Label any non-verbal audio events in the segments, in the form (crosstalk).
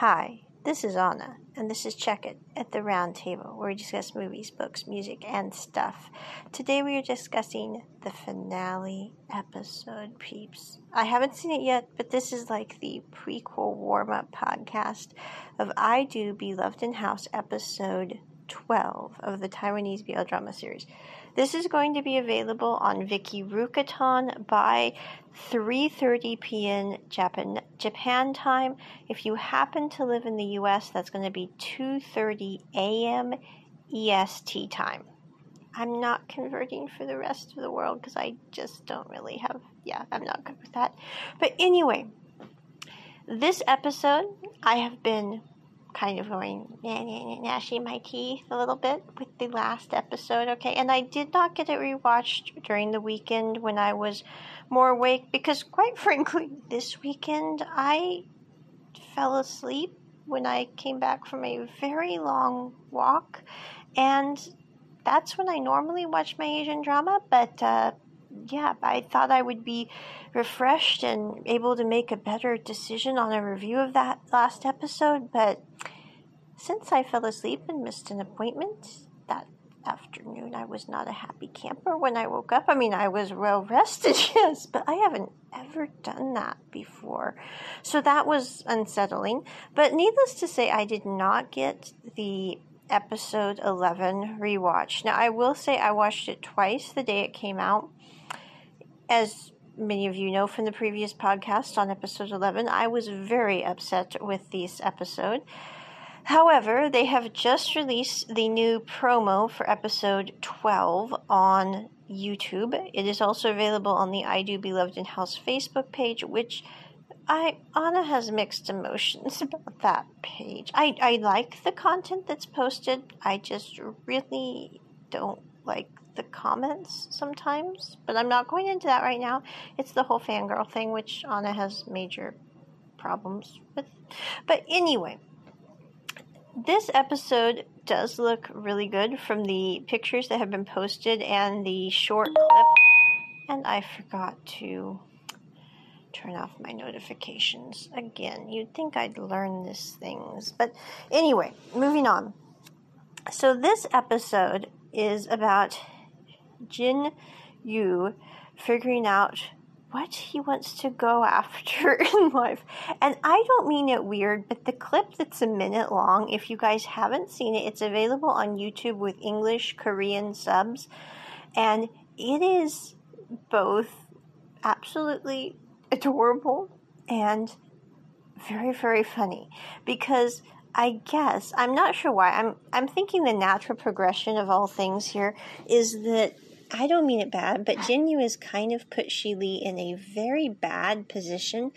Hi, this is Anna, and this is Check It at the Round Table, where we discuss movies, books, music, and stuff. Today we are discussing the finale episode, peeps. I haven't seen it yet, but this is like the prequel warm up podcast of I Do Beloved in House episode 12 of the Taiwanese BL drama series. This is going to be available on Viki Rakuten by 3:30 p.m. Japan Japan time. If you happen to live in the US, that's going to be 2:30 a.m. EST time. I'm not converting for the rest of the world because I just don't really have yeah, I'm not good with that. But anyway, this episode I have been kind of going gnashing my teeth a little bit with the last episode, okay? And I did not get it rewatched during the weekend when I was more awake because, quite (laughs) frankly, this weekend I fell asleep when I came back from a very long walk, and that's when I normally watch my Asian drama, but uh, yeah, I thought I would be refreshed and able to make a better decision on a review of that last episode, but since I fell asleep and missed an appointment that afternoon, I was not a happy camper when I woke up. I mean, I was well rested, (laughs) yes, but I haven't ever done that before. So that was unsettling. But needless to say, I did not get the episode 11 rewatch. Now, I will say I watched it twice the day it came out. As many of you know from the previous podcast on episode 11, I was very upset with this episode. However, they have just released the new promo for episode 12 on YouTube. It is also available on the I Do Be Loved in House Facebook page, which I Anna has mixed emotions (laughs) about that page. I, I like the content that's posted. I just really don't like the comments sometimes, but I'm not going into that right now. It's the whole fangirl thing, which Anna has major problems with. But anyway, this episode does look really good from the pictures that have been posted and the short clip. And I forgot to turn off my notifications again. You'd think I'd learn these things. But anyway, moving on. So this episode is about Jin Yu figuring out what he wants to go (laughs) after in life. And I don't mean it weird, but the clip that's a minute long, if you guys haven't seen it, it's available on YouTube with English, Korean subs. And it is both absolutely adorable and very, very funny. Because I guess I'm not sure why. I'm I'm thinking the natural progression of all things here is that I don't mean it bad, but Jinyu has kind of put Shili in a very bad position.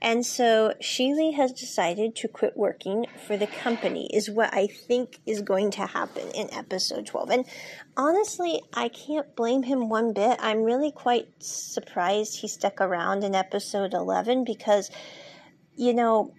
And so Shili has decided to quit working for the company, is what I think is going to happen in episode 12. And honestly, I can't blame him one bit. I'm really quite surprised he stuck around in episode 11 because, you know,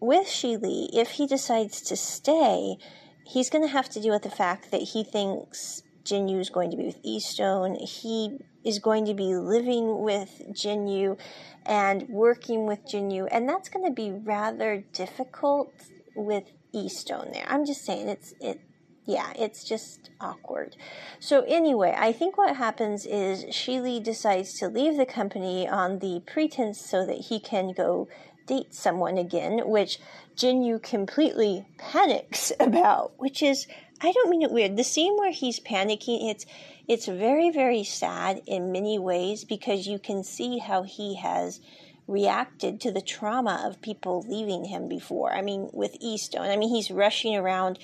with Shili, if he decides to stay, he's going to have to deal with the fact that he thinks Jinyu is going to be with Eastone. He is going to be living with Jinyu and working with Jinyu, and that's going to be rather difficult with Eastone there. I'm just saying it's it yeah, it's just awkward. So anyway, I think what happens is Shili decides to leave the company on the pretense so that he can go date someone again, which Jinyu completely panics (laughs) about, which is I don't mean it weird. The scene where he's panicking, it's it's very very sad in many ways because you can see how he has reacted to the trauma of people leaving him before. I mean, with Eastone, I mean he's rushing around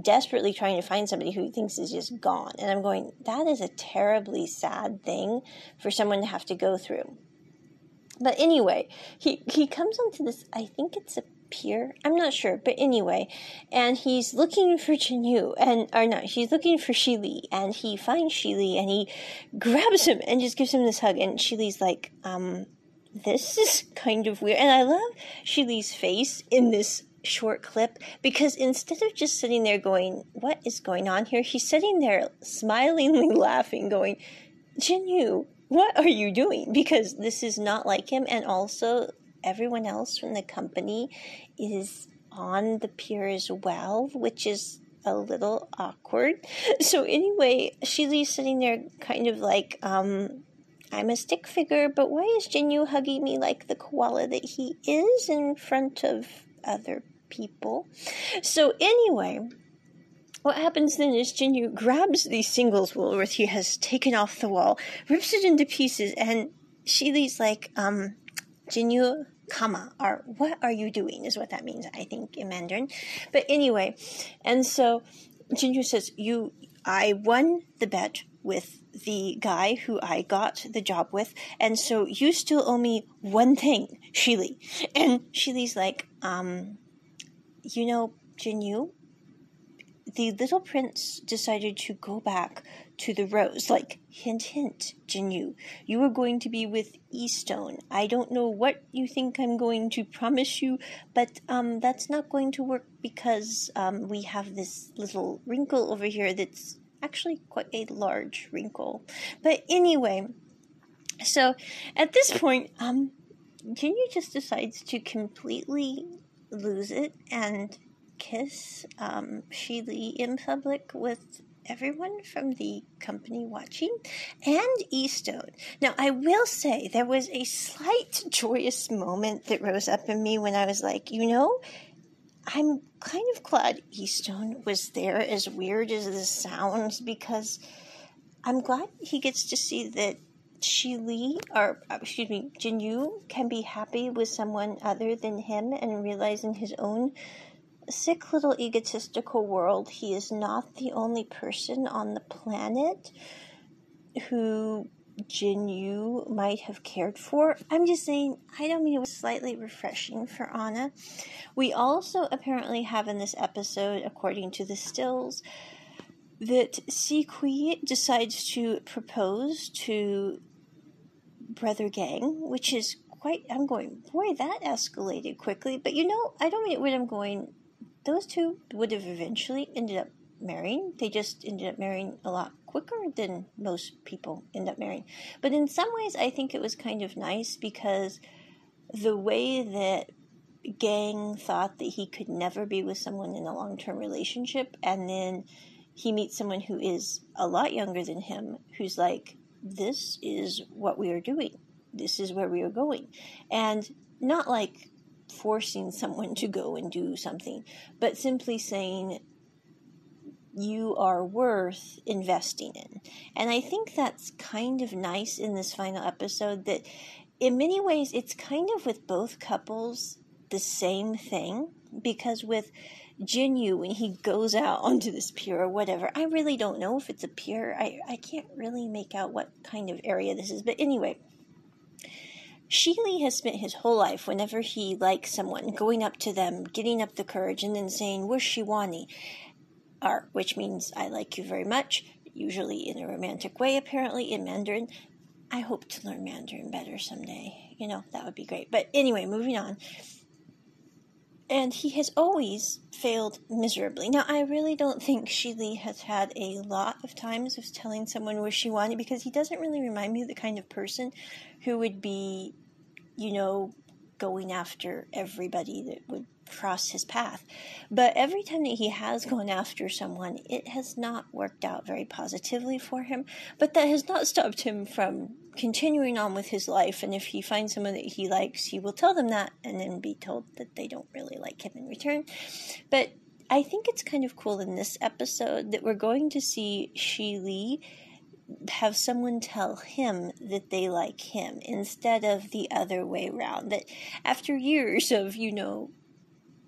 desperately trying to find somebody who he thinks is just gone. And I'm going, that is a terribly sad thing for someone to have to go through. But anyway, he he comes onto this I think it's a pier. I'm not sure, but anyway, and he's looking for Jinyu, and or no, he's looking for Shili, and he finds Shili, and he grabs him and just gives him this hug, and Shili's like, um, this is kind of weird, and I love Shili's face in this short clip because instead of just sitting there going, what is going on here? He's sitting there smilingly (laughs) laughing, going, Jinyu, what are you doing? Because this is not like him, and also everyone else from the company is on the pier as well, which is a little awkward. (laughs) So anyway, Shili's sitting there kind of like, um, I'm a stick figure, but why is Jinyu hugging me like the koala that he is in front of other people? So anyway, what happens then is Jinyu grabs the singles wool which he has taken off the wall, rips it into pieces, and Shili's like, um, Jinyu, kama, or what are you doing, is what that means, I think, in Mandarin. But anyway, and so Jinyu says, You, I won the bet with the guy who I got the job with, and so you still owe me one thing, shili And shili's like, um, you know, Jinyu, the little prince decided to go back to the rose. Like, hint, hint, Jinyu, you are going to be with Eastone. I don't know what you think I'm going to promise you, but um, that's not going to work because um, we have this little wrinkle over here that's actually quite a large wrinkle. But anyway, so at this point, um, Jinyu just decides to completely lose it and kiss um, Shili in public with everyone from the company watching and Eastone. Now, I will say there was a slight (laughs) joyous moment that rose up in me when I was like, you know, I'm kind of glad Eastone was there, as weird as this sounds, because I'm glad he gets to see that Shili, or uh, excuse me, Jin Yu, can be happy with someone other than him and realizing his own sick little egotistical world, he is not the only person on the planet who Jinyu might have cared for. I'm just saying, I don't mean it was slightly refreshing for Anna. We also apparently have in this episode, according to the stills, that Sikui decides to propose to Brother Gang, which is quite. I'm going, boy, that escalated quickly. But you know, I don't mean it when I'm going those two would have eventually ended up marrying. They just ended up marrying a lot quicker than most people end up marrying. But in some ways, I think it was kind of nice because the way that Gang thought that he could never be with someone in a long term relationship, and then he meets someone who is a lot younger than him, who's like, This is what we are doing, this is where we are going. And not like forcing someone to go and do something, but simply saying, you are worth investing in. And I think that's kind of nice in this final episode that in many ways it's kind of with both couples the same thing because with Jinyu when he goes out (laughs) onto this pier or whatever, I really don't know if it's a pier. I, I can't really make out what kind of area this is. But anyway, Shili has spent his whole life, whenever he likes someone, going up to them, getting up the courage, and then saying, Where's Shiwani? Or, which means, I like you very much, usually in a romantic way, apparently, in Mandarin. I hope to learn Mandarin better someday. You know, that would be great. But anyway, moving on. And he has always failed miserably. Now, I really don't think Shili has had a lot of times of telling someone wanted because he doesn't really remind me of the kind of person who would be, you know, going after everybody that would cross his path. But every time that he has gone after someone, it has not worked out very positively for him. But that has not stopped him from continuing on with his life. And if he finds someone that he likes, he will tell them that and then be told that they don't really like him in return. But I think it's kind of cool in this episode that we're going to see Shili have someone tell him that they like him instead of the other way around. That after years of, you know,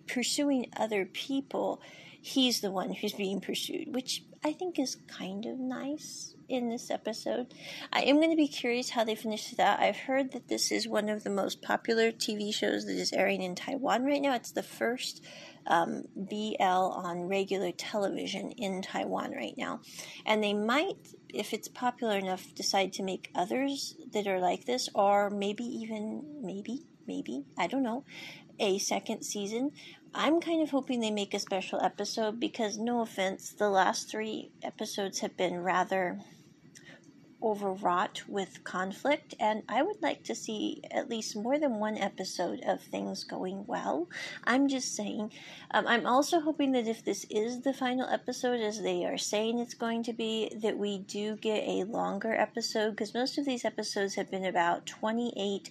pursuing other people, he's the one who's being pursued, which I think is kind of nice in this episode. I am going to be curious how they finish that. I've heard that this is one of the most popular TV shows that is airing in Taiwan right now. It's the first um, BL on regular television in Taiwan right now. And they might, if it's popular enough, decide to make others that are like this, or maybe even, maybe, maybe, I don't know, a second season. I'm kind of hoping they make a special episode because, no offense, the last three episodes have been rather overwrought with conflict, and I would like to see at least more than one episode of things going well. I'm just saying. Um, I'm also hoping that if this is the final episode, as they are saying it's going to be, that we do get a longer episode because most of these episodes have been about 28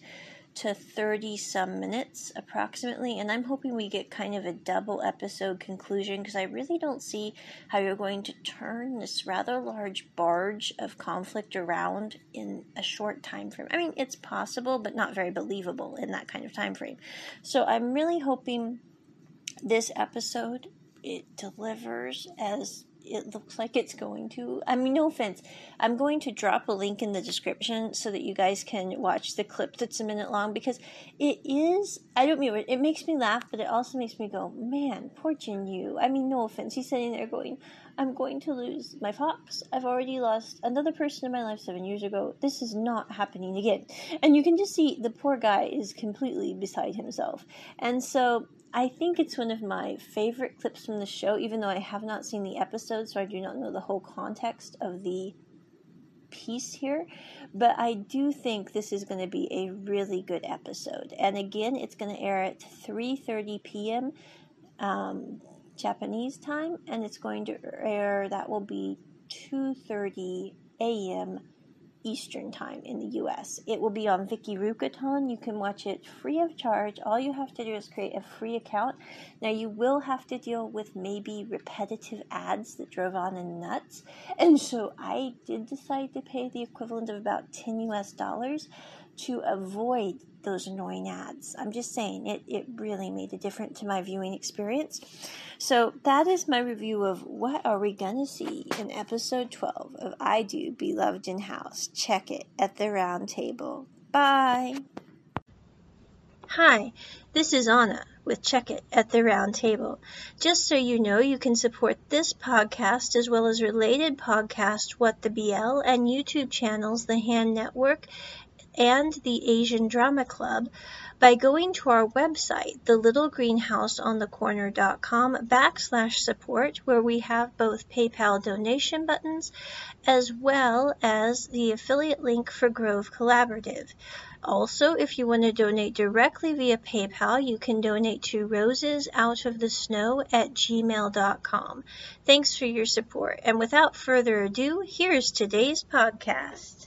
to 30 some minutes approximately and i'm hoping we get kind of a double episode conclusion because i really don't see how you're going to turn this rather large barge of conflict around in a short time frame i mean it's possible but not very believable in that kind of time frame so i'm really hoping this episode it delivers as it looks like it's going to. I mean, no offense. I'm going to drop a link in the description so that you guys can watch the clip that's a minute long because it is. I don't mean it. Makes me laugh, but it also makes me go, man, poor Jin Yu. I mean, no offense. He's sitting there going, I'm going to lose my fox. I've already lost another person in my life seven years ago. This is not happening again. And you can just see the poor guy is completely beside himself. And so I think it's one of my favorite clips from the show, even though I have not seen the episode, so I do not know the whole context of the piece here. But I do think this is going to be a really good episode. And again, it's going to air at 3:30 p.m. Um, Japanese time, and it's going to air. That will be 2:30 a.m. Eastern Time in the US. It will be on Viki Rakuten. You can watch it free of charge. All you have to do is create a free account. Now, you will have to deal with maybe repetitive ads that drove on in nuts. And so I did decide to pay the equivalent of about 10 US dollars to avoid those annoying ads. I'm just saying it, it really made a difference to my viewing experience. So that is my review of what are we gonna see in episode 12 of I Do Beloved in House. Check it at the round table. Bye. Hi, this is Anna with Check It at the Round Table. Just so you know, you can support this podcast as well as related podcasts, What the BL, and YouTube channels, The Hand Network and the Asian Drama Club by going to our website, thelittlegreenhouseonthecorner.com backslash support, where we have both PayPal donation buttons as well as the affiliate link for Grove Collaborative. Also, if you want to donate directly via PayPal, you can donate to rosesoutofthesnow at gmail.com. Thanks for your support. And without further ado, here's today's podcast.